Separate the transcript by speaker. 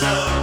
Speaker 1: myself.